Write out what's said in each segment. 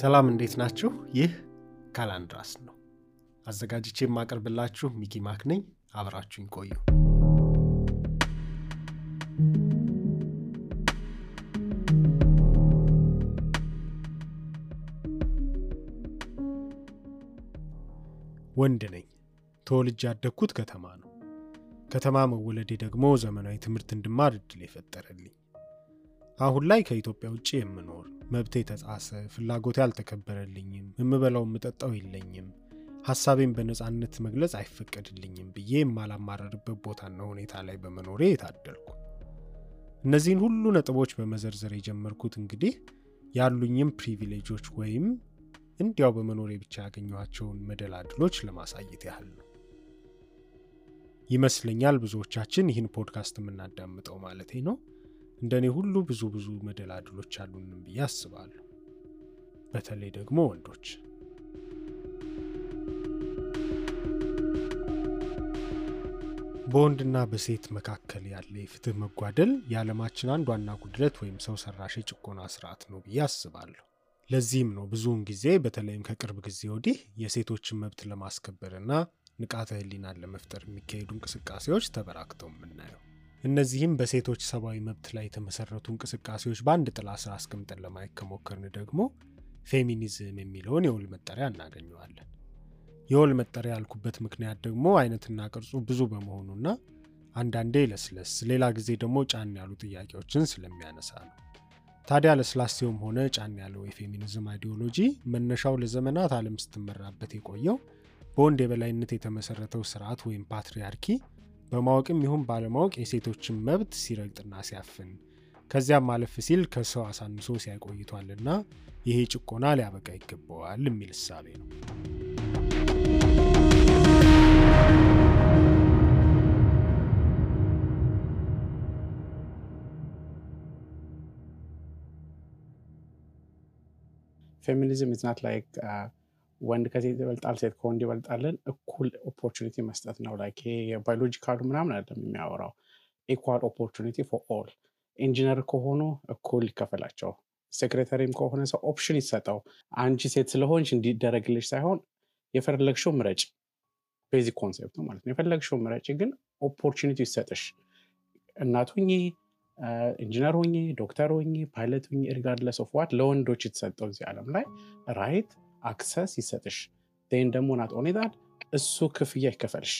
ሰላም እንዴት ናችሁ? ይህ ካላንድራስ ነው። አዘጋጅቼ የማቀርብላችሁ ሚኪ ማክ ነኝ። አብራችሁኝ ቆዩ። ወንድ ነኝ። ተወልጄ ያደግኩት ከተማ ነው። ከተማ መወለዴ ደግሞ ዘመናዊ ትምህርት እንድማር እድል የፈጠረልኝ አሁን ላይ ከኢትዮጵያ ውጭ የምኖር መብቴ የተጣሰ ፍላጎቴ አልተከበረልኝም፣ የምበላው የምጠጣው የለኝም፣ ሀሳቤን በነፃነት መግለጽ አይፈቀድልኝም ብዬ የማላማረርበት ቦታና ሁኔታ ላይ በመኖሬ የታደልኩ። እነዚህን ሁሉ ነጥቦች በመዘርዘር የጀመርኩት እንግዲህ ያሉኝም ፕሪቪሌጆች ወይም እንዲያው በመኖሬ ብቻ ያገኘኋቸውን መደላድሎች ለማሳየት ያህል ነው። ይመስለኛል ብዙዎቻችን ይህን ፖድካስት የምናዳምጠው ማለቴ ነው እንደኔ ሁሉ ብዙ ብዙ መደላድሎች አሉንም ብዬ አስባለሁ። በተለይ ደግሞ ወንዶች። በወንድና በሴት መካከል ያለ የፍትህ መጓደል የዓለማችን አንድ ዋና ጉድለት ወይም ሰው ሰራሽ የጭቆና ስርዓት ነው ብዬ አስባለሁ። ለዚህም ነው ብዙውን ጊዜ በተለይም ከቅርብ ጊዜ ወዲህ የሴቶችን መብት ለማስከበርና ንቃተ ህሊናን ለመፍጠር የሚካሄዱ እንቅስቃሴዎች ተበራክተው የምናየው። እነዚህም በሴቶች ሰብአዊ መብት ላይ የተመሰረቱ እንቅስቃሴዎች በአንድ ጥላ ስር አስቀምጠን ለማየት ከሞከርን ደግሞ ፌሚኒዝም የሚለውን የወል መጠሪያ እናገኘዋለን። የወል መጠሪያ ያልኩበት ምክንያት ደግሞ አይነትና ቅርጹ ብዙ በመሆኑና አንዳንዴ ለስለስ፣ ሌላ ጊዜ ደግሞ ጫን ያሉ ጥያቄዎችን ስለሚያነሳ ነው። ታዲያ ለስላሳውም ሆነ ጫን ያለው የፌሚኒዝም አይዲዮሎጂ መነሻው ለዘመናት ዓለም ስትመራበት የቆየው በወንድ የበላይነት የተመሰረተው ስርዓት ወይም patriarchy በማወቅም ይሁን ባለማወቅ የሴቶችን መብት ሲረግጥና ሲያፍን ከዚያም አለፍ ሲል ከሰው አሳንሶ አቆይቷልና ይሄ ጭቆና ሊያበቃ ይገባዋል የሚል እሳቤ ነው። feminism is not like ወንድ ከሴት ይበልጣል፣ ሴት ከወንድ ይበልጣልን፣ እኩል opportunity መስጠት ነው። ይሄ የ biological ኡ ምናምን አይደለም የሚያወራው። equal opportunity for all። engineer ከሆኑ እኩል ይከፈላቸው፣ secretary ም ከሆነ ሰው option ይሰጠው። አንቺ ሴት ስለሆንሽ እንዲደረግልሽ ሳይሆን የፈለግሽው ምረጭ። basic concept ነው ማለት ነው። የፈለግሽው ምረጭ፣ ግን opportunity ይሰጥሽ። እናት ሁኚ፣ ኢንጂነር ሁኚ፣ ዶክተር ሁኚ፣ ፓይለት ሁኚ፣ regardless of what ለወንዶች የተሰጠው እዚህ ዓለም ላይ right access ይሰጥሽ ን ደግሞ ናት ኦኔዳድ እሱ ክፍያ ይከፈልሽ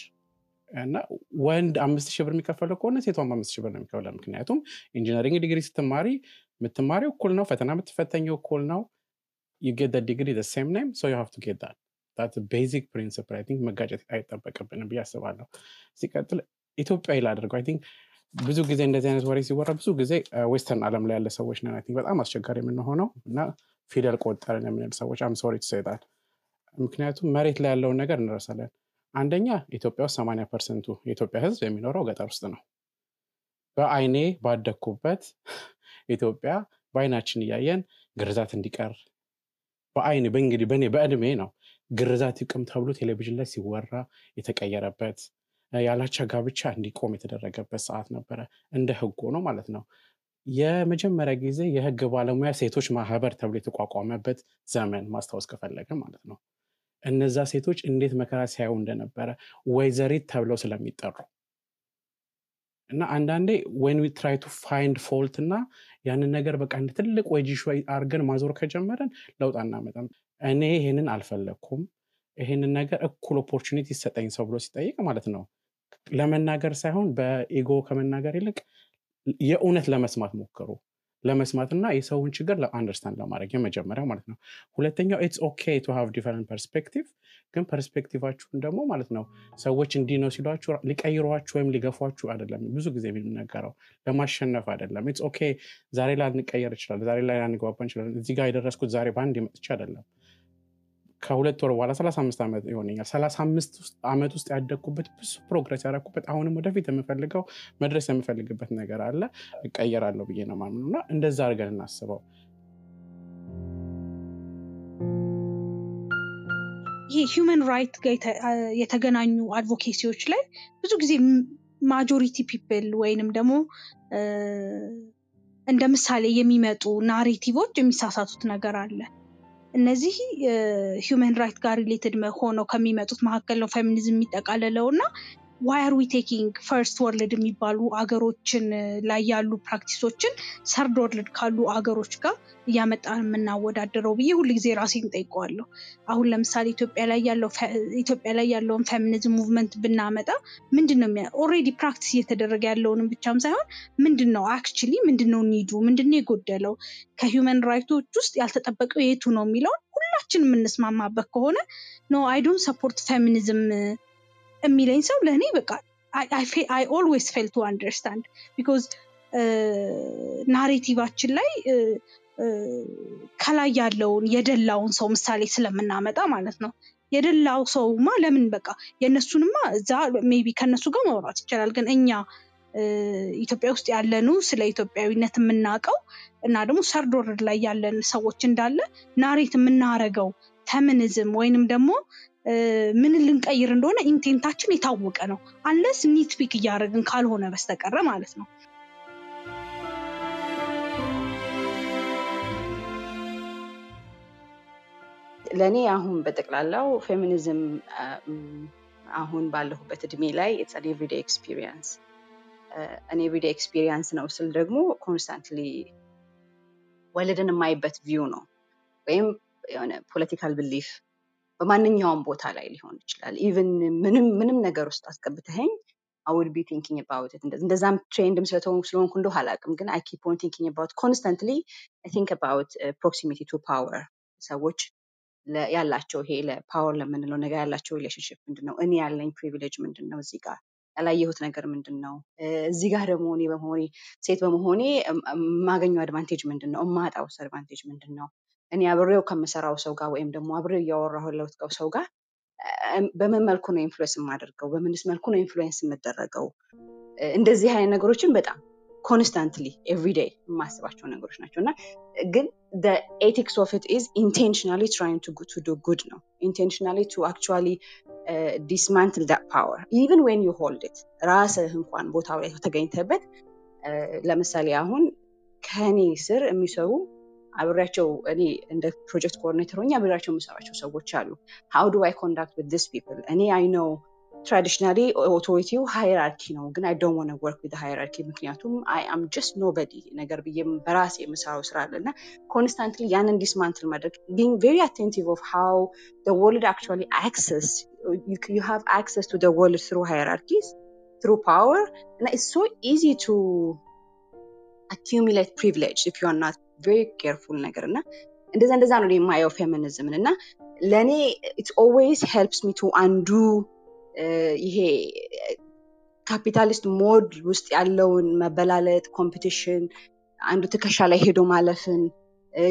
እና ወንድ አምስት ሺህ ብር የሚከፈለው ከሆነ ሴቷም አምስት ሺህ ብር ነው የሚከፍለው። ምክንያቱም engineering degree ስትማሪ የምትማሪው እኩል ነው፣ ፈተና የምትፈተኘው እኩል ነው። you get degree same name so you get that basic principle I think መጋጨት አይጠበቅብንም ብዬ አስባለሁ። ሲቀጥል ኢትዮጵያዊ ላደርገው I think ብዙ ጊዜ እንደዚህ አይነት ወሬ ሲወራ ብዙ ጊዜ western ዓለም ላይ ያለ ሰዎች ነን I think በጣም አስቸጋሪ የምንሆነው እና ፊደል ቆጠርን የምንል ሰዎች I'm sorry ምክንያቱም መሬት ላይ ያለውን ነገር እንረሳለን። አንደኛ ኢትዮጵያ ውስጥ ሰማንያ percent ኡ የኢትዮጵያ ሕዝብ የሚኖረው ገጠር ውስጥ ነው። በአይኔ ባደግኩበት ኢትዮጵያ በአይናችን እያየን ግርዛት እንዲቀር በአይኔ በእንግዲህ በእኔ በእድሜ ነው ግርዛት ይቁም ተብሎ ቴሌቪዥን ላይ ሲወራ የተቀየረበት ያለአቻ ጋብቻ እንዲቆም የተደረገበት ሰዓት ነበረ። እንደ ህግ ሆኖ ማለት ነው። የመጀመሪያ ጊዜ የህግ ባለሙያ ሴቶች ማህበር ተብሎ የተቋቋመበት ዘመን ማስታወስ ከፈለገ ማለት ነው። እነዛ ሴቶች እንዴት መከራ ሲያዩ እንደነበረ ወይዘሪት ተብለው ስለሚጠሩ እና አንዳንዴ when we try to find fault እና ያንን ነገር በቃ እንደ ትልቅ issue አድርገን ማዞር ከጀመረን ለውጥ አናመጣም። እኔ ይህንን አልፈለግኩም፣ ይህንን ነገር እኩል opportunity ይሰጠኝ ሰው ብሎ ሲጠይቅ ማለት ነው ለመናገር ሳይሆን በ ego ከመናገር ይልቅ የእውነት ለመስማት ሞክሩ። ለመስማት እና የሰውን ችግር understand ለማድረግ የመጀመሪያው ማለት ነው። ሁለተኛው it's okay to have different perspective፣ ግን perspective ኣችሁን ደግሞ ማለት ነው ሰዎች እንዲህ ነው ሲሏችሁ ሊቀይሯችሁ ወይም ሊገፏችሁ አይደለም። ብዙ ጊዜ የሚነገረው ለማሸነፍ አይደለም። it's okay ዛሬ ላንቀየር ይችላል፣ ዛሬ ላይ ላንግባባ እንችላለን። እዚህ ጋር የደረስኩት ዛሬ በአንድ መጥቼ አይደለም ከሁለት ወር በኋላ ሰላሳ አምስት ዓመት ይሆነኛል። ሰላሳ አምስት ዓመት ውስጥ ያደግኩበት ብዙ progress ያደረኩበት አሁንም ወደፊት የምፈልገው መድረስ የምፈልግበት ነገር አለ እቀየራለሁ ብዬ ነው የማምነው እና እንደዛ አድርገን እናስበው። ይህ human right ጋር የተገናኙ advocacy ዎች ላይ ብዙ ጊዜ majority people ወይንም ደግሞ እንደ ምሳሌ የሚመጡ narrative ኦች የሚሳሳቱት ነገር አለ። እነዚህ human right ጋር related ሆነው ከሚመጡት መካከል ነው ፌሚኒዝም የሚጠቃለለው እና why are we taking first world የሚባሉ አገሮችን ላይ ያሉ practice ኦችን third world ካሉ አገሮች ጋር እያመጣን የምናወዳደረው ብዬ ሁልጊዜ ራሴን ጠይቀዋለሁ። አሁን ለምሳሌ ኢትዮጵያ ላይ ያለውን feminism movement ብናመጣ ምንድን ነው already practice እየተደረገ ያለውንም ብቻም ሳይሆን ምንድን ነው actually ምንድን ነው need ኡ ምንድን ነው የጎደለው ከ human right ኦች ውስጥ ያልተጠበቀው የቱ ነው የሚለውን ሁላችን የምንስማማበት ከሆነ no I support feminism የሚለኝ ሰው ለእኔ በቃ I always fail to understand because narrative ኣችን ላይ ከላይ ያለውን የደላውን ሰው ምሳሌ ስለምናመጣ ማለት ነው። የደላው ሰውማ ለምን በቃ የእነሱንማ እዛ maybe ከእነሱ ጋር ማውራት ይቻላል። ግን እኛ ኢትዮጵያ ውስጥ ያለኑ ስለ ኢትዮጵያዊነት የምናውቀው እና ደግሞ third world ላይ ያለን ሰዎች እንዳለ narrate የምናረገው ፌሚኒዝም ወይንም ደግሞ ምን ልንቀይር እንደሆነ intent ኣችን የታወቀ ነው። unless nitpick እያደረግን ካልሆነ በስተቀረ ማለት ነው። ለእኔ አሁን በጠቅላላው ፌሚኒዝም አሁን ባለሁበት እድሜ ላይ it's an everyday experience እኔ everyday experience ነው ስል ደግሞ constantly world ን የማይበት view ነው ወይም የሆነ political belief በማንኛውም ቦታ ላይ ሊሆን ይችላል። even ምንም ምንም ነገር ውስጥ አስገብተኸኝ I would be thinking about እንደዛም trained ም ስለሆንኩ እንደሁ አላውቅም፣ ግን I keep on thinking about constantly think about proximity to power ሰዎች ያላቸው ይሄ ለ power ለምንለው ነገር ያላቸው relationship ምንድን ነው? እኔ ያለኝ privilege ምንድን ነው? እዚህ ጋር ያላየሁት ነገር ምንድን ነው? እዚህ ጋር ደግሞ እኔ በመሆኔ ሴት በመሆኔ የማገኘው advantage ምንድን ነው? የማጣውስ advantage ምንድን ነው? እኔ አብሬው ከምሰራው ሰው ጋር ወይም ደግሞ አብሬው እያወራሁ ያለሁት ሰው ጋር በምን መልኩ ነው influence የማደርገው? በምንስ መልኩ ነው influence የምደረገው? እንደዚህ አይነት ነገሮችን በጣም constantly everyday የማስባቸው ነገሮች ናቸው እና ግን ethics of it is intentionally trying to do good ነው intentionally to actually dismantle that power even when you hold it ራስህ እንኳን ቦታው ላይ ተገኝተበት ለምሳሌ አሁን ከኔ ስር የሚሰሩ አብሬያቸው እኔ እንደ project coordinator ሆኜ አብሬያቸው የምሰራቸው ሰዎች አሉ። how do I conduct with these people እኔ I know traditionally authority ው hierarchy ነው ግን I don't wanna work with hierarchy ምክንያቱም I am just nobody ነገር ብዬ በራሴ የምሰራው ስራ አለ። እና constantly ያንን dismantle ማድረግ being very attentive of how the world actually access you, you have access to the world through hierarchies through power and it's so easy to accumulate privilege if you are very careful ነገር እና እንደዛ እንደዛ ነው የማየው ፌሚኒዝምን እና ለእኔ it's always helps me to አንዱ ይሄ capitalist mode ውስጥ ያለውን መበላለጥ competition አንዱ ትከሻ ላይ ሄዶ ማለፍን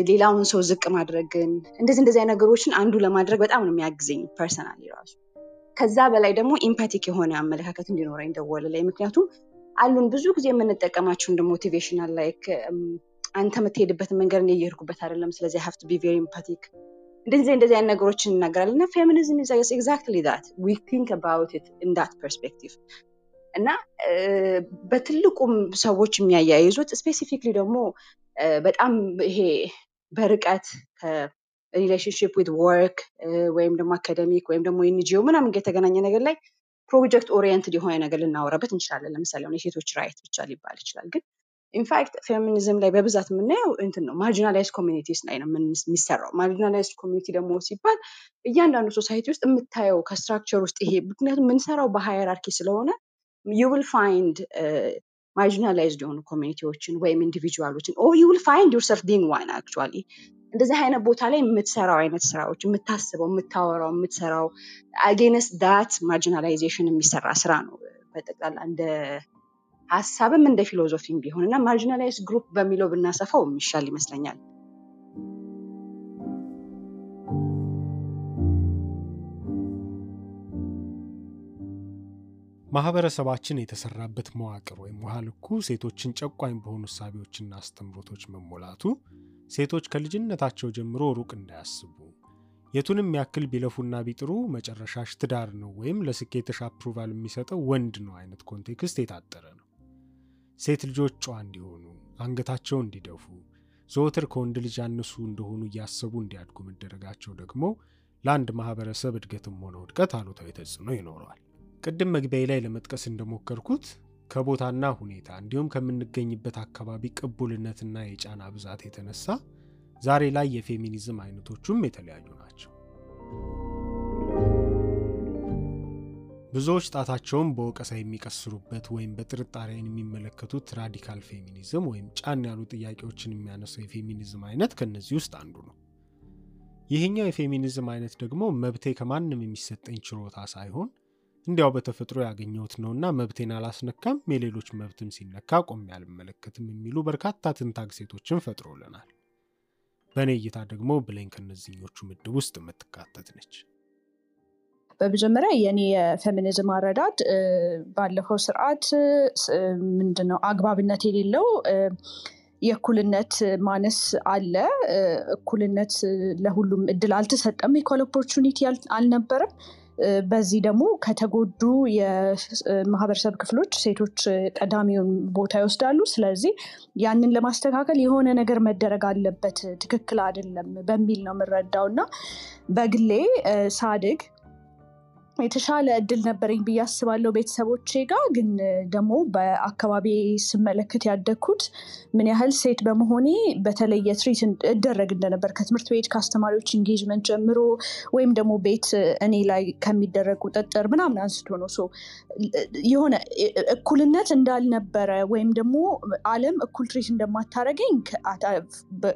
ሌላውን ሰው ዝቅ ማድረግን እንደዚህ እንደዚህ ነገሮችን አንዱ ለማድረግ በጣም ነው የሚያግዘኝ personally ራሱ። ከዛ በላይ ደግሞ empathic የሆነ አመለካከት እንዲኖረኝ ደወል ላይ ምክንያቱም አሉን ብዙ ጊዜ የምንጠቀማቸው እንደ motivational like አንተ የምትሄድበትን መንገድ እኔ እየሄድኩበት አይደለም። ስለዚህ have to be very empathic እንደዚህ እንደዚህ አይነት ነገሮችን እናገራለን እና feminism is exactly that we think about it in that perspective እና በትልቁም ሰዎች የሚያያይዙት specifically ደግሞ በጣም ይሄ በርቀት relationship with work ወይም ደግሞ academic ወይም ደግሞ NGO ምናምን የተገናኘ ነገር ላይ project oriented የሆነ ነገር ልናወራበት እንችላለን። ለምሳሌ የሴቶች right ብቻ ሊባል ይችላል። ግን in fact ፌሚኒዝም ላይ በብዛት የምናየው እንትን ነው marginalized communities ላይ ነው የሚሰራው። marginalized community ደግሞ ሲባል እያንዳንዱ society ውስጥ የምታየው ከ structure ውስጥ ይሄ ምክንያቱም የምንሰራው በ hierarchy ስለሆነ you will find marginalized የሆኑ community ዎችን ወይም individual ኦችን or you will find yourself being one actually እንደዚህ አይነት ቦታ ላይ የምትሰራው አይነት ስራዎች የምታስበው የምታወራው የምትሰራው against that marginalization የሚሰራ ስራ ነው በጠቅላላ እንደ ሀሳብም እንደ philosophy ም ቢሆን እና marginalized group በሚለው ብናሰፋው የሚሻል ይመስለኛል ማህበረሰባችን የተሰራበት መዋቅር ወይም ውሃ ልኩ ሴቶችን ጨቋኝ በሆኑ እሳቤዎችና አስተምሮቶች መሞላቱ ሴቶች ከልጅነታቸው ጀምሮ ሩቅ እንዳያስቡ የቱንም ያክል ቢለፉና ቢጥሩ መጨረሻሽ ትዳር ነው ወይም ለስኬትሽ approval የሚሰጠው ወንድ ነው አይነት context የታጠረ ነው። ሴት ልጆች ጨዋ እንዲሆኑ፣ አንገታቸው እንዲደፉ፣ ዘወትር ከወንድ ልጅ ያነሱ እንደሆኑ እያሰቡ እንዲያድጉ መደረጋቸው ደግሞ ለአንድ ማህበረሰብ እድገትም ሆነ ውድቀት አሉታዊ ተጽዕኖ ይኖረዋል። ቅድም መግቢያ ላይ ለመጥቀስ እንደሞከርኩት ከቦታና ሁኔታ እንዲሁም ከምንገኝበት አካባቢ ቅቡልነትና የጫና ብዛት የተነሳ ዛሬ ላይ የፌሚኒዝም አይነቶቹም የተለያዩ ናቸው። ብዙዎች ጣታቸውን በወቀሳ የሚቀስሩበት ወይም በጥርጣሬ የሚመለከቱት radical feminism ወይም ጫን ያሉ ጥያቄዎችን የሚያነሳው የፌሚኒዝም አይነት ከእነዚህ ውስጥ አንዱ ነው። ይህኛው የፌሚኒዝም አይነት ደግሞ መብቴ ከማንም የሚሰጠኝ ችሮታ ሳይሆን እንዲያው በተፈጥሮ ያገኘሁት ነውና መብቴን አላስነካም፣ የሌሎች መብትም ሲነካ ቆሜ አልመለከትም የሚሉ በርካታ ትንታግ ሴቶችን ፈጥሮልናል። በእኔ እይታ ደግሞ ብሌን ከነዚህኞቹ ምድብ ውስጥ የምትካተት ነች። በመጀመሪያ የኔ የፌሚኒዝም አረዳድ ባለፈው ስርዓት ምንድነው አግባብነት የሌለው የእኩልነት ማነስ አለ። እኩልነት ለሁሉም እድል አልተሰጠም። equal opportunity አልነበረም። በዚህ ደግሞ ከተጎዱ የማህበረሰብ ክፍሎች ሴቶች ቀዳሚውን ቦታ ይወስዳሉ። ስለዚህ ያንን ለማስተካከል የሆነ ነገር መደረግ አለበት፣ ትክክል አይደለም በሚል ነው የምረዳው እና በግሌ ሳድግ የተሻለ እድል ነበረኝ ብዬ አስባለሁ ቤተሰቦቼ ጋር። ግን ደግሞ በአካባቢ ስመለከት ያደግኩት ምን ያህል ሴት በመሆኔ በተለየ treat እደረግ እንደነበር ከትምህርት ቤት ከአስተማሪዎች engagement ጀምሮ ወይም ደግሞ ቤት እኔ ላይ ከሚደረግ ቁጥጥር ምናምን አንስቶ ነው የሆነ እኩልነት እንዳልነበረ ወይም ደግሞ ዓለም እኩል treat እንደማታረገኝ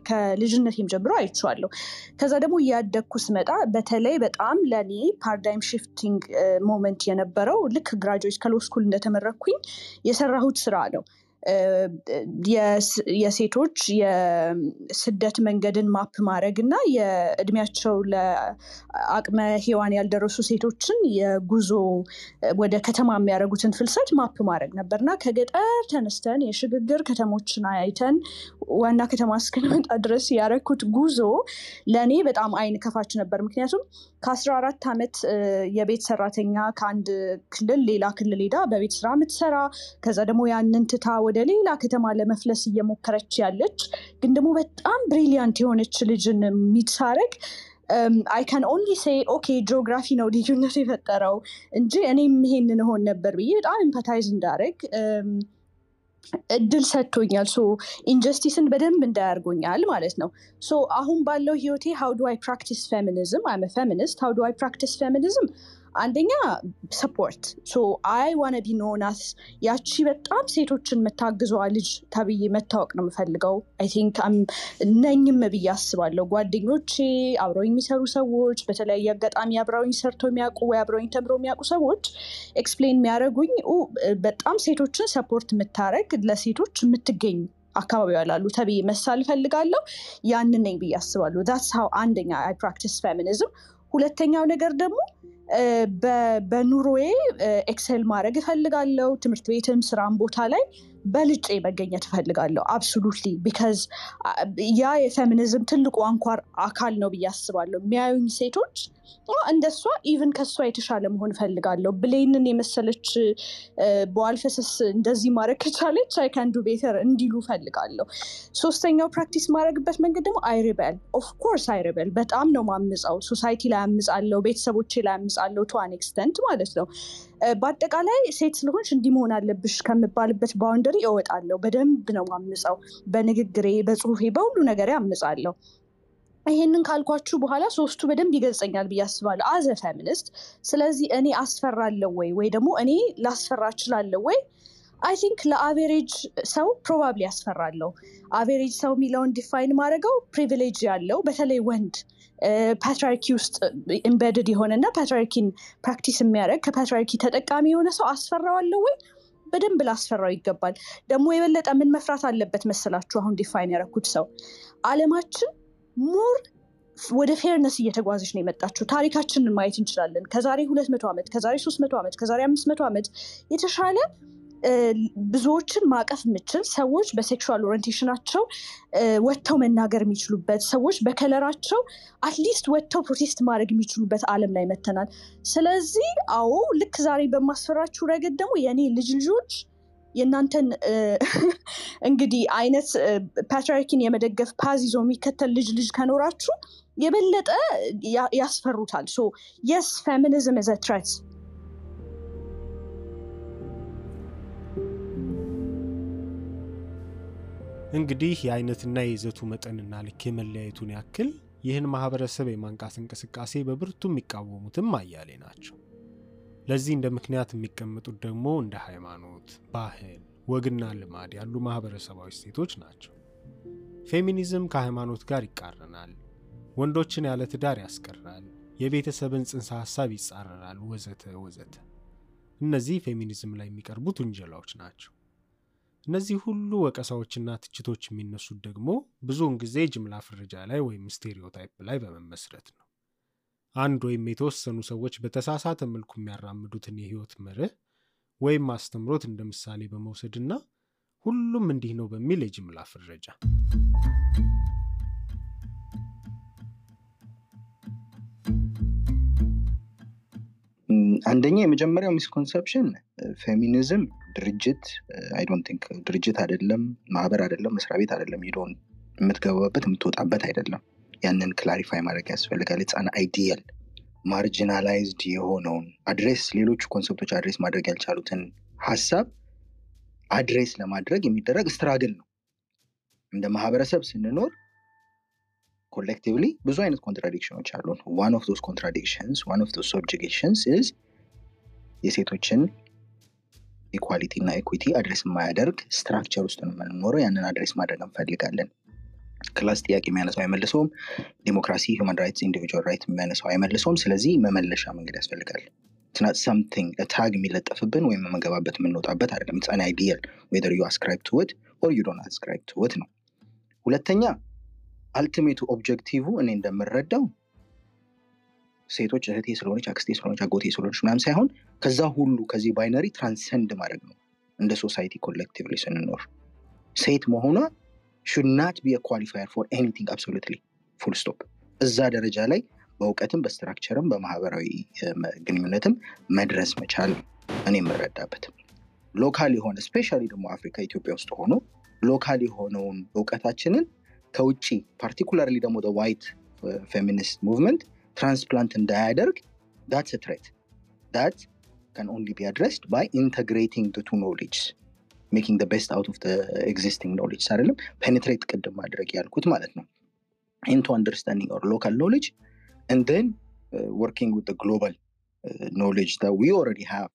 ከልጅነቴም ጀምሮ አይቼዋለሁ። ከዛ ደግሞ እያደግኩ ስመጣ በተለይ በጣም ለእኔ paradigm shifting moment የነበረው ልክ graduate ከ law እንደተመረኩኝ የሰራሁት ስራ ነው። የሴቶች የስደት መንገድን map ማድረግ እና የእድሜያቸው ለአቅመ ሔዋን ያልደረሱ ሴቶችን የጉዞ ወደ ከተማ የሚያደርጉትን ፍልሰት map ማድረግ ነበር እና ከገጠር ተነስተን የሽግግር ከተሞችን አይተን ዋና ከተማ እስክንመጣ ድረስ ያደረኩት ጉዞ ለእኔ በጣም አይን ከፋች ነበር። ምክንያቱም ከአስራ አራት ዓመት የቤት ሰራተኛ ከአንድ ክልል ሌላ ክልል ሄዳ በቤት ስራ የምትሰራ ከዛ ደግሞ ያንን ትታ ወደ ሌላ ከተማ ለመፍለስ እየሞከረች ያለች ግን ደግሞ በጣም brilliant የሆነች ልጅን meet ሳረግ I can only say okay geography ነው ልዩነት የፈጠረው እንጂ እኔም ይሄንን እሆን ነበር ብዬ በጣም empathize እንዳደርግ እድል ሰጥቶኛል። so injustice ን በደንብ እንዳይ አርጎኛል ማለት ነው። so አሁን ባለው ህይወቴ how do I practice feminism I feminist how do I practice feminism አንደኛ support I wanna be known as ያቺ በጣም ሴቶችን የምታግዘዋ ልጅ ተብዬ መታወቅ ነው የምፈልገው። I think ነኝም ብዬ አስባለሁ። ጓደኞቼ፣ አብረው የሚሰሩ ሰዎች፣ በተለያየ አጋጣሚ አብረውኝ ሰርተው የሚያውቁ ወይ አብረውኝ ተምረው የሚያውቁ ሰዎች explain የሚያደርጉኝ በጣም ሴቶችን support የምታደረግ ለሴቶች የምትገኝ አካባቢ ያላሉ ተብዬ መሳል እፈልጋለሁ። ያንን ነኝ ብዬ አስባለሁ። that's how አንደኛ I practice feminism። ሁለተኛው ነገር ደግሞ በኑሮዬ excel ማድረግ እፈልጋለሁ። ትምህርት ቤትም ስራም ቦታ ላይ በልጬ መገኘት እፈልጋለሁ። absolutely because ያ የፌሚኒዝም ትልቁ አንኳር አካል ነው ብዬ አስባለሁ። የሚያዩኝ ሴቶች እንደሷ even ከሷ የተሻለ መሆን እፈልጋለሁ። ብሌንን የመሰለች በዋልፈሰስ እንደዚህ ማድረግ ከቻለች I can do better እንዲሉ እፈልጋለሁ። ሶስተኛው practice ማደርግበት መንገድ ደግሞ I rebel of course I rebel በጣም ነው ማምፃው። society ላይ አምፃለሁ፣ ቤተሰቦቼ ላይ አምፃለሁ to an extent ማለት ነው። በአጠቃላይ ሴት ስለሆንሽ እንዲህ መሆን አለብሽ ከምባልበት boundary እወጣለሁ። በደንብ ነው ማምፀው። በንግግሬ፣ በጽሁፌ፣ በሁሉ ነገር አምፃለሁ። ይሄንን ካልኳችሁ በኋላ ሶስቱ በደንብ ይገልጸኛል ብዬ አስባለሁ as a feminist። ስለዚህ እኔ አስፈራለሁ ወይ ወይ ደግሞ እኔ ላስፈራ እችላለሁ ወይ? I think ለ average ሰው probably ያስፈራለሁ። average ሰው የሚለውን define ማደርገው privilege ያለው በተለይ ወንድ patriarchy ውስጥ embedded የሆነና patriarchy ን practice የሚያደርግ ከ patriarchy ተጠቃሚ የሆነ ሰው አስፈራዋለሁ ወይ? በደንብ ላስፈራው ይገባል። ደግሞ የበለጠ ምን መፍራት አለበት መሰላችሁ? አሁን define ያደረኩት ሰው አለማችን more ወደ fairness እየተጓዘች ነው የመጣችው። ታሪካችንን ማየት እንችላለን። ከዛሬ ሁለት መቶ ዓመት ከዛሬ ሶስት መቶ ዓመት ከዛሬ አምስት መቶ ዓመት የተሻለ ብዙዎችን ማቀፍ የምችል ሰዎች በ sexual orientation አቸው ወጥተው መናገር የሚችሉበት ሰዎች በ color አቸው at least ወጥተው protest ማድረግ የሚችሉበት ዓለም ላይ መጥተናል። ስለዚህ አዎ ልክ ዛሬ በማስፈራችሁ ረገድ ደግሞ የእኔ ልጅ ልጆች የእናንተን እንግዲህ አይነት patriarchy ን የመደገፍ path ይዞ የሚከተል ልጅ ልጅ ከኖራችሁ የበለጠ ያስፈሩታል yes feminism the threat እንግዲህ የአይነትና የይዘቱ መጠንና ልክ የመለያየቱን ያክል ይህን ማህበረሰብ የማንቃት እንቅስቃሴ በብርቱ የሚቃወሙትም አያሌ ናቸው። ለዚህ እንደ ምክንያት የሚቀመጡት ደግሞ እንደ ሃይማኖት፣ ባህል፣ ወግና ልማድ ያሉ ማህበረሰባዊ እሴቶች ናቸው። ፌሚኒዝም ከሃይማኖት ጋር ይቃረናል፣ ወንዶችን ያለ ትዳር ያስቀራል፣ የቤተሰብን ጽንሰ ሀሳብ ይጻረራል፣ ወዘተ ወዘተ። እነዚህ ፌሚኒዝም ላይ የሚቀርቡት ውንጀላዎች ናቸው። እነዚህ ሁሉ ወቀሳዎችና ትችቶች የሚነሱት ደግሞ ብዙውን ጊዜ ጅምላ ፍረጃ ላይ ወይም stereotype ላይ በመመስረት ነው። አንድ ወይም የተወሰኑ ሰዎች በተሳሳተ መልኩ የሚያራምዱትን የህይወት መርህ ወይም አስተምሮት እንደ ምሳሌ በመውሰድና ሁሉም እንዲህ ነው በሚል የጅምላ ፍረጃ አንደኛ የመጀመሪያው misconception ፌሚኒዝም ድርጅት I don't think ድርጅት አይደለም፣ ማህበር አይደለም፣ መስሪያ ቤት አይደለም። ሄዶን የምትገባበት የምትወጣበት አይደለም። ያንን clarify ማድረግ ያስፈልጋል። it's an ideal marginalized የሆነውን address ሌሎቹ concept ኦች address ማድረግ ያልቻሉትን ሀሳብ address ለማድረግ የሚደረግ struggle ነው። እንደ ማህበረሰብ ስንኖር collectively ብዙ አይነት contradiction ኦች አሉን። one of those contradictions one of those subjugations is የሴቶችን equality እና equity address የማያደርግ structure ውስጥ ነው የምንኖረው። ያንን address ማድረግ እንፈልጋለን። class ጥያቄ የሚያነሳው አይመልሰውም። ዴሞክራሲ፣ human rights፣ individual right የሚያነሳው አይመልሰውም። ስለዚህ መመለሻ መንገድ ያስፈልጋል። it's not something tag የሚለጠፍብን ወይም የምንገባበት የምንወጣበት አይደለም። it's an ideal whether you ascribe to or you don't ascribe to ነው። ሁለተኛ ultimate ኡ objective እኔ እንደምረዳው ሴቶች እህቴ ስለሆነች አክስቴ ስለሆነች አጎቴ ስለሆነች ምናምን ሳይሆን ከዛ ሁሉ ከዚህ binary transcend ማድረግ ነው። እንደ society collectively ስንኖር ሴት መሆኗ should not be qualifier for anything absolutely full stop። እዛ ደረጃ ላይ በእውቀትም በ structure ም በማህበራዊ ግንኙነትም መድረስ መቻል እኔ የምረዳበት። local የሆነ especially ደግሞ አፍሪካ ኢትዮጵያ ውስጥ ሆኖ local የሆነውን እውቀታችንን ከውጭ particularly ደግሞ white feminist movement transplant እንዳያደርግ that's threat that can only be addressed by integrating two knowledge making best out of existing knowledge አይደለም? penetrate ቅድም ማድረግ ያልኩት ማለት ነው። into understanding our local knowledge the global uh, knowledge that we already have.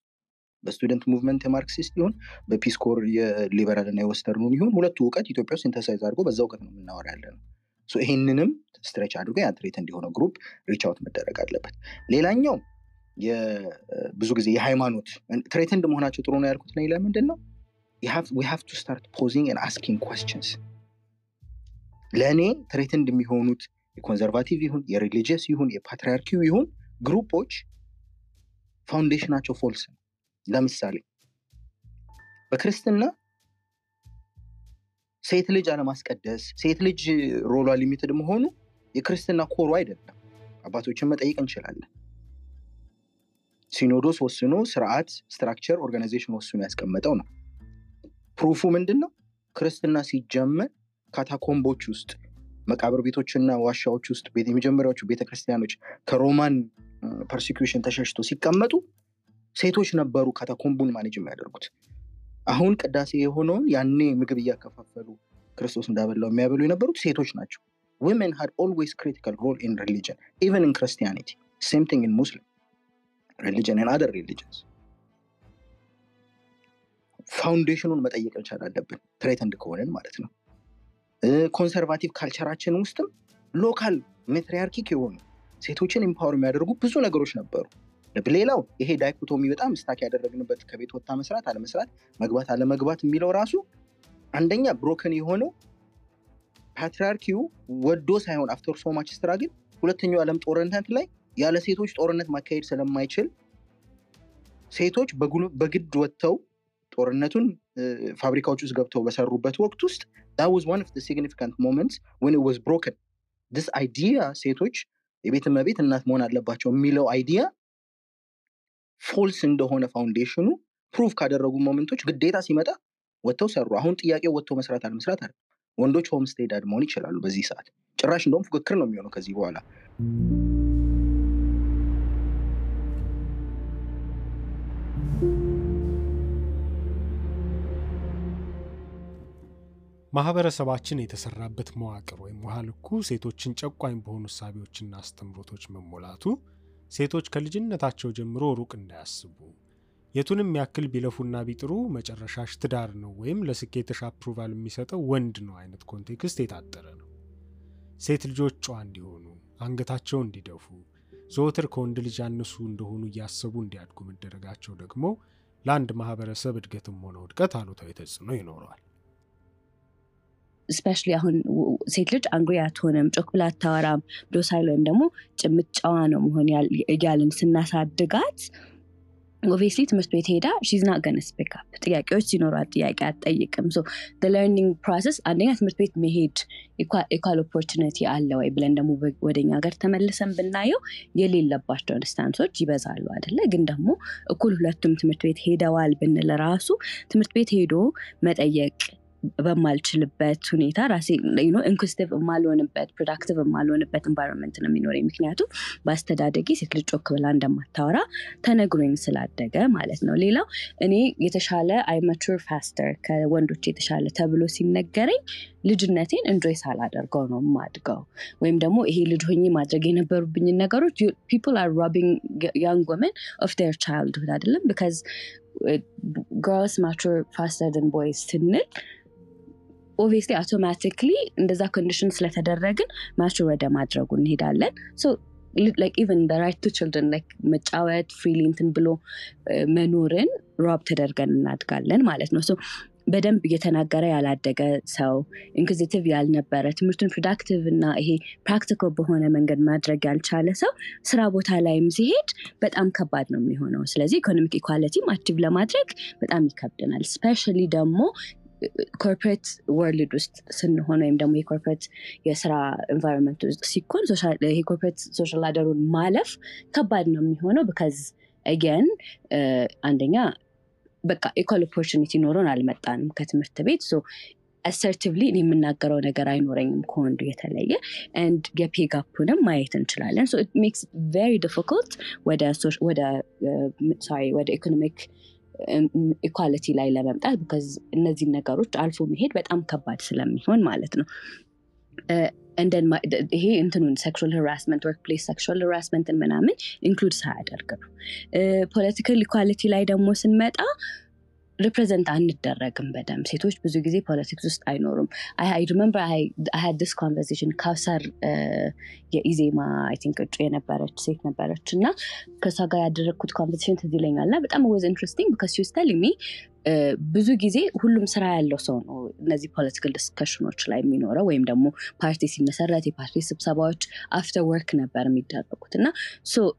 በ student movement የ Marxist ይሁን በፒስ የሊበራል እና የወስተርኑን ይሁን ሁለቱ እውቀት ኢትዮጵያ ውስጥ synthesize አድርጎ በዛ እውቀት ነው የምናወራ ያለ ነው። ይህንንም stretch አድርጎ ያ threatened የሆነው group reach out መደረግ አለበት። ሌላኛው ብዙ ጊዜ የሃይማኖት threatened መሆናቸው ጥሩ ነው ያልኩት ለምንድን ነው have to start posing asking questions ለእኔ threatened የሚሆኑት የኮንዘርቫቲቭ ይሁን የሪሊጂየስ ይሁን የፓትሪያርኪው ይሁን ግሩፖች ፋውንዴሽናቸው ፎልስ ነው። ለምሳሌ በክርስትና ሴት ልጅ አለማስቀደስ፣ ሴት ልጅ role ዋ limited መሆኑ የክርስትና core ኡ አይደለም። አባቶችን መጠየቅ እንችላለን። ሲኖዶስ ወስኖ ስርዓት፣ structure፣ organization ወስኖ ያስቀመጠው ነው። proof ኡ ምንድን ነው? ክርስትና ሲጀመር catacomb ኦች ውስጥ መቃብር ቤቶችና ዋሻዎች ውስጥ የመጀመሪያዎቹ ቤተክርስቲያኖች ከ Roman persecution ተሸሽቶ ሲቀመጡ ሴቶች ነበሩ catacomb ኡን manage የሚያደርጉት። አሁን ቅዳሴ የሆነውን ያኔ ምግብ እያከፋፈሉ ክርስቶስ እንዳበላው የሚያበሉ የነበሩት ሴቶች ናቸው። women had always critical role in religion even in christianity. Same thing in muslim. Religion and other religions. foundation ኡን መጠየቅ መቻል አለብን። threatened ከሆነን ማለት ነው። conservative culture አችን ውስጥም local matriarchic የሆኑ ሴቶችን empower የሚያደርጉ ብዙ ነገሮች ነበሩ። ሌላው ይሄ dichotomy በጣም stuck ያደረግንበት ከቤት ወታ መስራት አለመስራት መግባት አለመግባት የሚለው ራሱ አንደኛ broken የሆነው patriarchy ው ወዶ ሳይሆን after so much struggle ሁለተኛው ዓለም ጦርነት ላይ ያለ ሴቶች ጦርነት ማካሄድ ስለማይችል ሴቶች በግድ ወጥተው ጦርነቱን ፋብሪካዎች ውስጥ ገብተው በሰሩበት ወቅት ውስጥ of the significant moments when it was broken this idea ሴቶች የቤት እመቤት እናት መሆን አለባቸው የሚለው idea false እንደሆነ foundation ኑ prove ካደረጉ moment ኦች ግዴታ ሲመጣ ወጥተው ሰሩ። አሁን ጥያቄው ወጥቶ መስራት አለመስራት አለ። ወንዶች home stay dad መሆን ይችላሉ በዚህ ሰዓት። ጭራሽ እንደውም ፉክክር ነው የሚሆነው ከዚህ በኋላ። ማህበረሰባችን የተሰራበት መዋቅር ወይም ውሃ ልኩ ሴቶችን ጨቋኝ በሆኑ እሳቤዎችና አስተምሮቶች መሞላቱ ሴቶች ከልጅነታቸው ጀምሮ ሩቅ እንዳያስቡ የቱንም ያክል ቢለፉና ቢጥሩ መጨረሻሽ ትዳር ነው ወይም ለስኬትሽ approval የሚሰጠው ወንድ ነው አይነት context የታጠረ ነው። ሴት ልጆች ጨዋ እንዲሆኑ፣ አንገታቸው እንዲደፉ፣ ዘወትር ከወንድ ልጅ ያነሱ እንደሆኑ እያሰቡ እንዲያድጉ መደረጋቸው ደግሞ ለአንድ ማህበረሰብ እድገትም ሆነ ውድቀት አሉታዊ ተጽዕኖ ይኖረዋል። especially አሁን ሴት ልጅ angry አትሆንም፣ ጮክ ብላ አታወራም፣ docile ወይም ደግሞ ጭምት ጨዋ ነው መሆን እያልን ስናሳድጋት obviously ትምህርት ቤት ሄዳ she's not gonna ask ጥያቄዎች ሲኖሯት ጥያቄ አትጠይቅም። learning process አንደኛ ትምህርት ቤት መሄድ equal opportunity አለ ወይ ብለን ደግሞ ወደኛ ሀገር ተመልሰን ብናየው የሌለባቸው instance ኦች ይበዛሉ አይደለ? ግን ደግሞ እኩል ሁለቱም ትምህርት ቤት ሄደዋል ብንል ራሱ ትምህርት ቤት ሄዶ መጠየቅ በማልችልበት ሁኔታ ራሴ inquisitive የማልሆንበት productive የማልሆንበት environment ነው የሚኖረኝ። ምክንያቱም በአስተዳደጌ ሴት ልጅ ጮክ ብላ እንደማታወራ ተነግሮኝ ስላደገ ማለት ነው። ሌላው እኔ የተሻለ I mature faster ከወንዶች የተሻለ ተብሎ ሲነገረኝ ልጅነቴን enjoy ሳላደርገው ነው የማድገው። ወይም ደግሞ ይሄ ልጅ ሆኜ ማድረግ የነበሩብኝን ነገሮች people are robbing young women of their childhood አይደለም because girls mature faster boys ስንል obviously automatically እንደዛ condition ስለተደረግን mature ወደ ማድረጉ እንሄዳለን። even right to children መጫወት freely እንትን ብሎ መኖርን rob ተደርገን እናድጋለን ማለት ነው። በደንብ እየተናገረ ያላደገ ሰው inquisitive ያልነበረ ትምህርቱን productive እና ይሄ practical በሆነ መንገድ ማድረግ ያልቻለ ሰው ስራ ቦታ ላይም ሲሄድ በጣም ከባድ ነው የሚሆነው። ስለዚህ economic equality ም achieve ለማድረግ በጣም ይከብደናል። especially ደግሞ corporate world ውስጥ ስንሆን ወይም ደግሞ የ corporate የስራ environment ውስጥ ሲሆን ይሄ corporate social ladder ኡን ማለፍ ከባድ ነው የሚሆነው because again አንደኛ በቃ equal opportunity ኖሮን አልመጣንም ከትምህርት ቤት assertively የምናገረው ነገር አይኖረኝም ከወንዱ የተለየ and የ pay gap ኡንም ማየት እንችላለን makes very difficult ወደ economic equality ላይ ለመምጣት እነዚህን ነገሮች አልፎ መሄድ በጣም ከባድ ስለሚሆን ማለት ነው። ይሄ እንትኑን sexual harassment workplace sexual harassment ን ምናምን include ሳያደርግ ነው። political equality ላይ ደግሞ ስንመጣ represent አንደረግም በደንብ። ሴቶች ብዙ ጊዜ politics ውስጥ አይኖሩም። I remember a conversation ካውሰር የኢዜማ I think እጩ የነበረች ሴት ነበረች እና ከእሷ ጋር ያደረግኩት conversation ትዝ ይለኛል እና በጣም was interesting she was telling me ብዙ ጊዜ ሁሉም ስራ ያለው ሰው ነው እነዚህ political discussion ኦች ላይ የሚኖረው ወይም ደግሞ ፓርቲ ሲመሰረት የፓርቲ ስብሰባዎች after work ነበር የሚደረጉት እና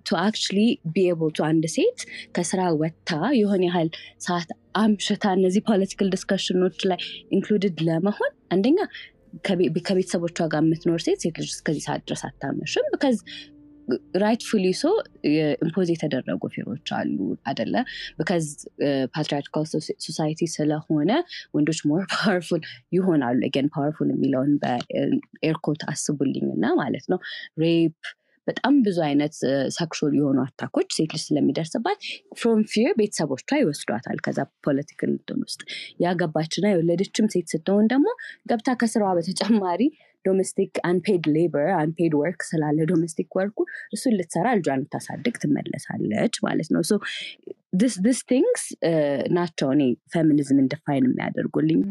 to actually be to አንድ ሴት ከስራ ወጥታ የሆነ ያህል ሰዓት አምሽታ እነዚህ political discussion ኦች ላይ included ለመሆን አንደኛ ከቤተሰቦቿ ጋር የምትኖር ሴት ሴት ልጅ እስከዚህ ሰዓት ድረስ አታመሽም rightfully so impose የተደረጉ fear ኦች አሉ አደለ because patriarchal society ስለሆነ ወንዶች more powerful ይሆናሉ. again powerful የሚለውን በ air quote አስቡልኝ እና ማለት ነው። rape በጣም ብዙ አይነት sexual የሆኑ attack ኦች ሴት ልጅ ስለሚደርስባት from fear ቤተሰቦቿ ይወስዷታል ከዛ political ውስጥ። ያገባችና የወለደችም ሴት ስትሆን ደግሞ ገብታ ከስራዋ በተጨማሪ domestic unpaid labor unpaid work ስላለ domestic work ኡ እሱን ልትሰራ ልጇን ልታሳድግ ትመለሳለች ማለት ነው። these things ናቸው እኔ feminism እን define የሚያደርጉልኝ።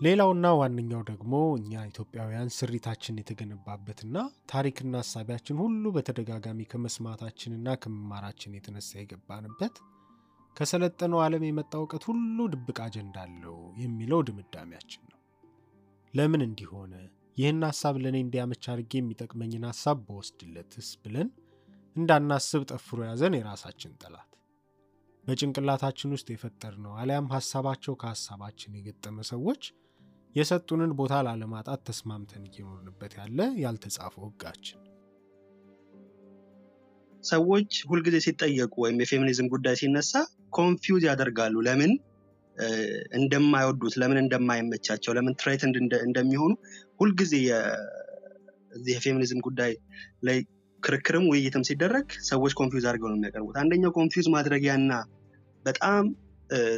ሌላውና ዋነኛው ደግሞ እኛ ኢትዮጵያውያን ስሪታችን የተገነባበትና ታሪክና ሀሳቢያችን ሁሉ በተደጋጋሚ ከመስማታችንና ከመማራችን የተነሳ የገባንበት ከሰለጠነው ዓለም የመጣ እውቀት ሁሉ ድብቅ አጀንዳ አለው የሚለው ድምዳሜያችን ነው። ለምን እንዲሆነ ይህን ሀሳብ ለእኔ እንዲያመች አድርጌ የሚጠቅመኝን ሀሳብ ብወስድለትስ ብለን እንዳናስብ ጠፍሮ ያዘን የራሳችን ጠላት በጭንቅላታችን ውስጥ የፈጠርነው አሊያም ሀሳባቸው ከሀሳባችን የገጠመ ሰዎች የሰጡንን ቦታ ላለማጣት ተስማምተን እየኖርንበት ያለ ያልተጻፈው ሕጋችን ሰዎች ሁልጊዜ ሲጠየቁ ወይም የፌሚኒዝም ጉዳይ ሲነሳ confuse ያደርጋሉ። ለምን እንደማይወዱት፣ ለምን እንደማይመቻቸው፣ ለምን threatened እንደሚሆኑ ሁልጊዜ እዚህ የፌሚኒዝም ጉዳይ ላይ ክርክርም ውይይትም ሲደረግ ሰዎች confuse አድርገው ነው የሚያቀርቡት። አንደኛው confuse ማድረጊያና በጣም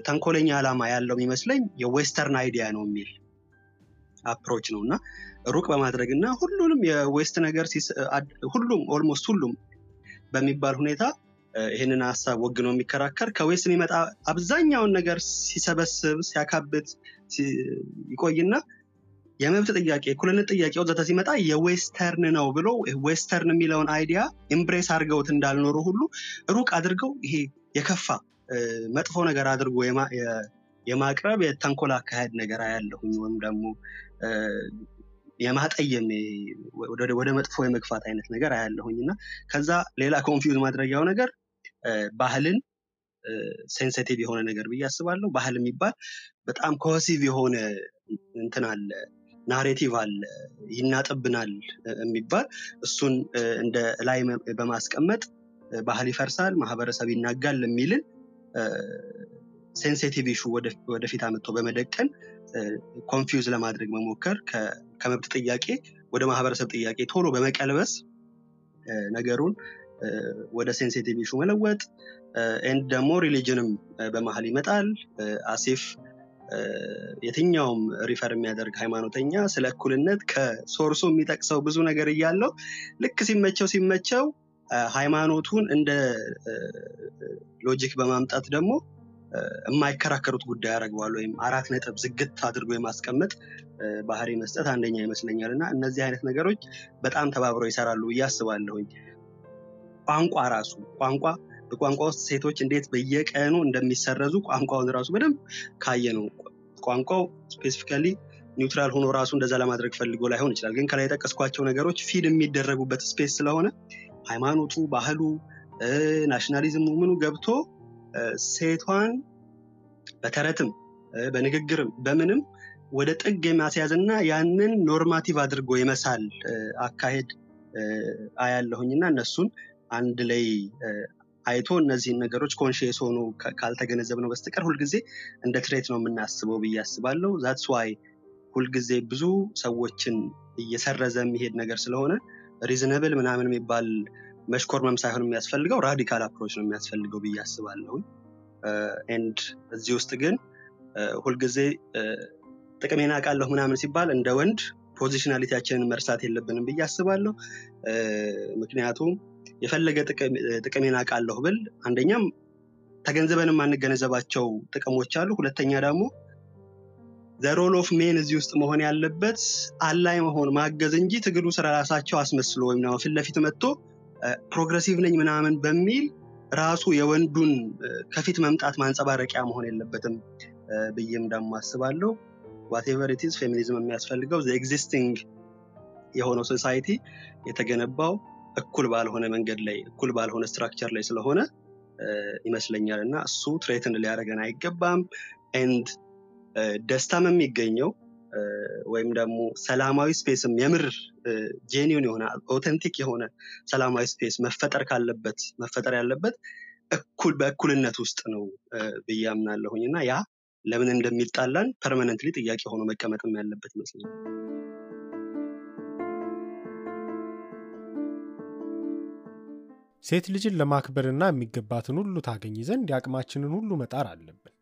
ተንኮለኛ ዓላማ ያለው የሚመስለኝ የ western idea ነው የሚል approach ነው እና ሩቅ በማድረግ እና ሁሉንም የ west ነገር ሁሉም almost ሁሉም በሚባል ሁኔታ ይህንን ሀሳብ ወግኖ የሚከራከር። ከ west የሚመጣ አብዛኛውን ነገር ሲሰበስብ ሲያካብት ይቆይና የመብት ጥያቄ የእኩልነት ጥያቄ ወዘተ ሲመጣ የ western ነው ብሎ western የሚለውን idea embrace አድርገውት እንዳልኖሩ ሁሉ ሩቅ አድርገው ይሄ የከፋ መጥፎ ነገር አድርጎ የማቅረብ የተንኮል አካሄድ ነገር አያለሁኝ። ወይም ደግሞ የማጠየም ወደ መጥፎ የመግፋት አይነት ነገር አያለሁኝ እና ከዛ ሌላ confuse ማድረጊያው ነገር ባህልን sensitive የሆነ ነገር ብዬ አስባለሁ። ባህል የሚባል በጣም cohesive የሆነ እንትን አለ narrative አለ ይናጥብናል የሚባል እሱን እንደ ላይ በማስቀመጥ ባህል ይፈርሳል፣ ማህበረሰብ ይናጋል የሚልን sensitive issue ወደፊት አምጥቶ በመደቀን confuse ለማድረግ መሞከር ከመብት ጥያቄ ወደ ማህበረሰብ ጥያቄ ቶሎ በመቀልበስ ነገሩን ወደ sensitive issue መለወጥ and ደግሞ religion ም በመሀል ይመጣል። እ፣ የትኛውም refer የሚያደርግ ሃይማኖተኛ ስለ እኩልነት ከ source ኡ የሚጠቅሰው ብዙ ነገር እያለው ልክ ሲመቸው ሲመቸው ሃይማኖቱን እንደ logic በማምጣት ደግሞ የማይከራከሩት ጉዳይ ያደርገዋል ወይም አራት ነጥብ ዝግት አድርጎ የማስቀመጥ ባህሪ መስጠት አንደኛ ይመስለኛል እና እነዚህ አይነት ነገሮች በጣም ተባብረው ይሰራሉ ብዬ አስባለሁኝ። ቋንቋ ራሱ ቋንቋ በቋንቋ ውስጥ ሴቶች እንዴት በየቀኑ እንደሚሰረዙ ቋንቋውን ራሱ በደንብ ካየ ነው። ቋንቋው specifically neutral ሆኖ ራሱ እንደዛ ለማድረግ ፈልጎ ላይሆን ይችላል። ግን ከላይ የጠቀስኳቸው ነገሮች feed የሚደረጉበት space ስለሆነ ሃይማኖቱ፣ ባህሉ፣ nationalism ኡ ምኑ ገብቶ ሴቷን በተረትም በንግግርም በምንም ወደ ጥግ የማስያዝ እና ያንን normative አድርጎ የመሳል አካሄድ እ፣ አያለሁኝ እና እነሱን አንድ ላይ አይቶ እነዚህን ነገሮች conscious ሆኖ ካ- ካልተገነዘብነው በስተቀር ሁልጊዜ እንደ threat ነው የምናስበው ብዬ አስባለሁ። that's why ሁልጊዜ ብዙ ሰዎችን እየሰረዘ የሚሄድ ነገር ስለሆነ reasonable ምናምን የሚባል መሽኮርመም ሳይሆን የሚያስፈልገው radical approach ነው የሚያስፈልገው ብዬ አስባለሁ። and እዚህ ውስጥ ግን ሁልጊዜ እ፣ ጥቅሜን አውቃለሁ ምናምን ሲባል እንደ ወንድ positionality ያችንን መርሳት የለብንም ብዬ አስባለሁ። ምክንያቱም የፈለገ ጥቅሜን አውቃለሁ ብል አንደኛም ተገንዝበን የማንገነዘባቸው ጥቅሞች አሉ። ሁለተኛ ደግሞ the role of men እዚህ ውስጥ መሆን ያለበት ally መሆን ማገዝ እንጂ ትግሉ ስለ ራሳቸው አስመስሎ ወይም ፊት ለፊት መጥቶ progressive ነኝ ምናምን በሚል ራሱ የወንዱን ከፊት መምጣት ማንጸባረቂያ መሆን የለበትም ብዬም ደግሞ አስባለሁ። whatever it is feminism የሚያስፈልገው existing የሆነው society የተገነባው እኩል ባልሆነ መንገድ ላይ እኩል ባልሆነ structure ላይ ስለሆነ ይመስለኛል እና እሱ threaten ሊያደርገን አይገባም and ደስታም የሚገኘው ወይም ደግሞ ሰላማዊ space ም የምር genuine የሆነ authentic የሆነ ሰላማዊ space መፈጠር ካለበት መፈጠር ያለበት እኩል በእኩልነት ውስጥ ነው ብዬ አምናለሁኝ እና ያ ለምን እንደሚጣላን permanently ጥያቄ ሆኖ መቀመጥም ያለበት ይመስለኛል። ሴት ልጅን ለማክበርና የሚገባትን ሁሉ ታገኝ ዘንድ የአቅማችንን ሁሉ መጣር አለብን።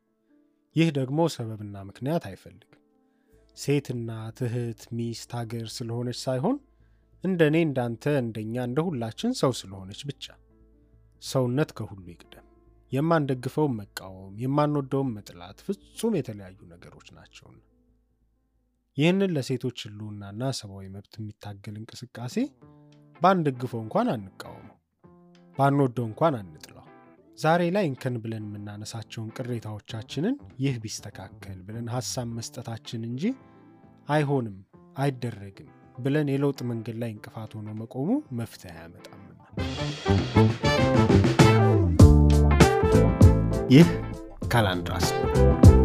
ይህ ደግሞ ሰበብና ምክንያት አይፈልግም። ሴት እናት፣ እህት፣ ሚስት፣ ሀገር ስለሆነች ሳይሆን እንደ እኔ እንዳንተ እንደኛ እንደ ሁላችን ሰው ስለሆነች ብቻ። ሰውነት ከሁሉ ይቅደም። የማንደግፈውን መቃወም፣ የማንወደውን መጥላት ፍጹም የተለያዩ ነገሮች ናቸውና ይህንን ለሴቶች ህልውናና ሰብአዊ መብት የሚታገል እንቅስቃሴ ባንደግፈው እንኳን አንቃወመው፣ ባንወደው እንኳን አንጥላው። ዛሬ ላይ እንከን ብለን የምናነሳቸውን ቅሬታዎቻችንን ይህ ቢስተካከል ብለን ሀሳብ መስጠታችን እንጂ አይሆንም አይደረግም ብለን የለውጥ መንገድ ላይ እንቅፋት ሆኖ መቆሙ መፍትሄ አያመጣምና። ይህ ካላንድራስ ነው።